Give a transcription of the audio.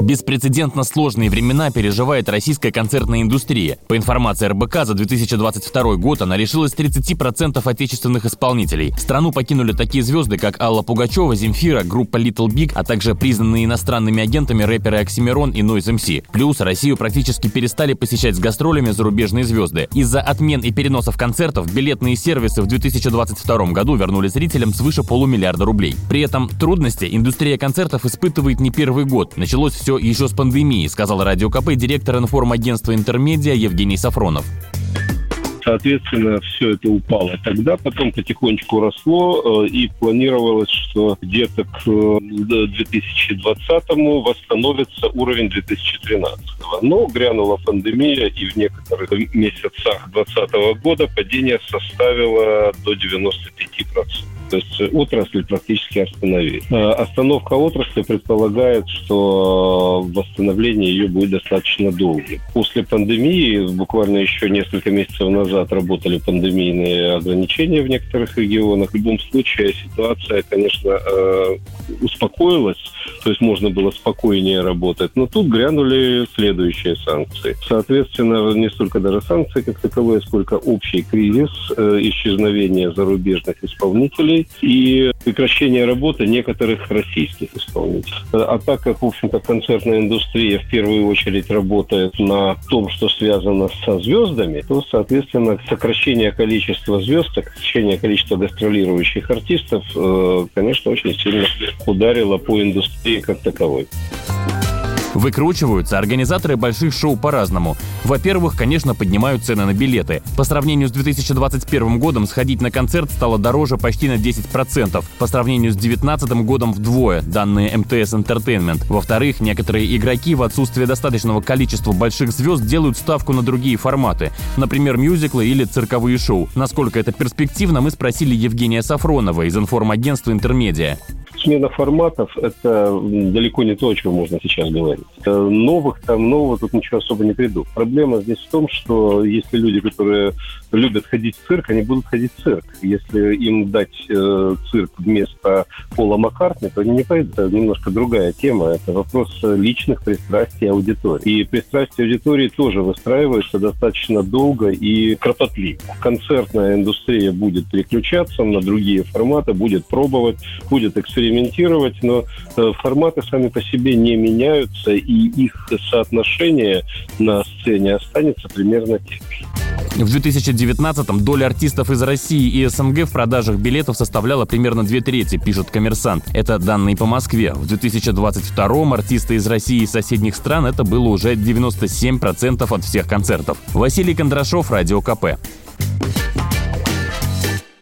Беспрецедентно сложные времена переживает российская концертная индустрия. По информации РБК, за 2022 год она лишилась 30% отечественных исполнителей. Страну покинули такие звезды, как Алла Пугачева, Земфира, группа Little Big, а также признанные иностранными агентами рэперы Оксимирон и Noise MC. Плюс Россию практически перестали посещать с гастролями зарубежные звезды. Из-за отмен и переносов концертов билетные сервисы в 2022 году вернули зрителям свыше полумиллиарда рублей. При этом трудности индустрия концертов испытывает не первый год. Началось все еще с пандемии, сказал Радио КП директор информагентства «Интермедиа» Евгений Сафронов. Соответственно, все это упало тогда, потом потихонечку росло, э, и планировалось, что где-то к 2020-му э, восстановится уровень 2013 -го. Но грянула пандемия, и в некоторых месяцах 2020 года падение составило до 95%. То есть отрасль практически остановилась. Э, остановка отрасли предполагает, что восстановление ее будет достаточно долгим. После пандемии, буквально еще несколько месяцев назад, работали пандемийные ограничения в некоторых регионах. В любом случае ситуация, конечно, э, успокоилась, то есть можно было спокойнее работать. Но тут грянули следующие санкции. Соответственно, не столько даже санкции как таковые, сколько общий кризис, э, исчезновение зарубежных исполнителей, исполнителей и прекращение работы некоторых российских исполнителей. А так как, в общем-то, концертная индустрия в первую очередь работает на том, что связано со звездами, то, соответственно, сокращение количества звезд, сокращение количества гастролирующих артистов, э, конечно, очень сильно ударило по индустрии как таковой. Выкручиваются организаторы больших шоу по-разному. Во-первых, конечно, поднимают цены на билеты. По сравнению с 2021 годом сходить на концерт стало дороже почти на 10%. По сравнению с 2019 годом вдвое, данные МТС Entertainment. Во-вторых, некоторые игроки в отсутствие достаточного количества больших звезд делают ставку на другие форматы. Например, мюзиклы или цирковые шоу. Насколько это перспективно, мы спросили Евгения Сафронова из информагентства «Интермедиа» смена форматов – это далеко не то, о чем можно сейчас говорить. Новых там, нового тут ничего особо не приду. Проблема здесь в том, что если люди, которые любят ходить в цирк, они будут ходить в цирк. Если им дать э, цирк вместо Пола Маккартни, то они не пойдут. Это немножко другая тема. Это вопрос личных пристрастий аудитории. И пристрастия аудитории тоже выстраиваются достаточно долго и кропотливо. Концертная индустрия будет переключаться на другие форматы, будет пробовать, будет экспериментировать экспериментировать, но э, форматы сами по себе не меняются, и их соотношение на сцене останется примерно тем же. В 2019-м доля артистов из России и СНГ в продажах билетов составляла примерно две трети, пишет «Коммерсант». Это данные по Москве. В 2022-м артисты из России и соседних стран это было уже 97% от всех концертов. Василий Кондрашов, Радио КП.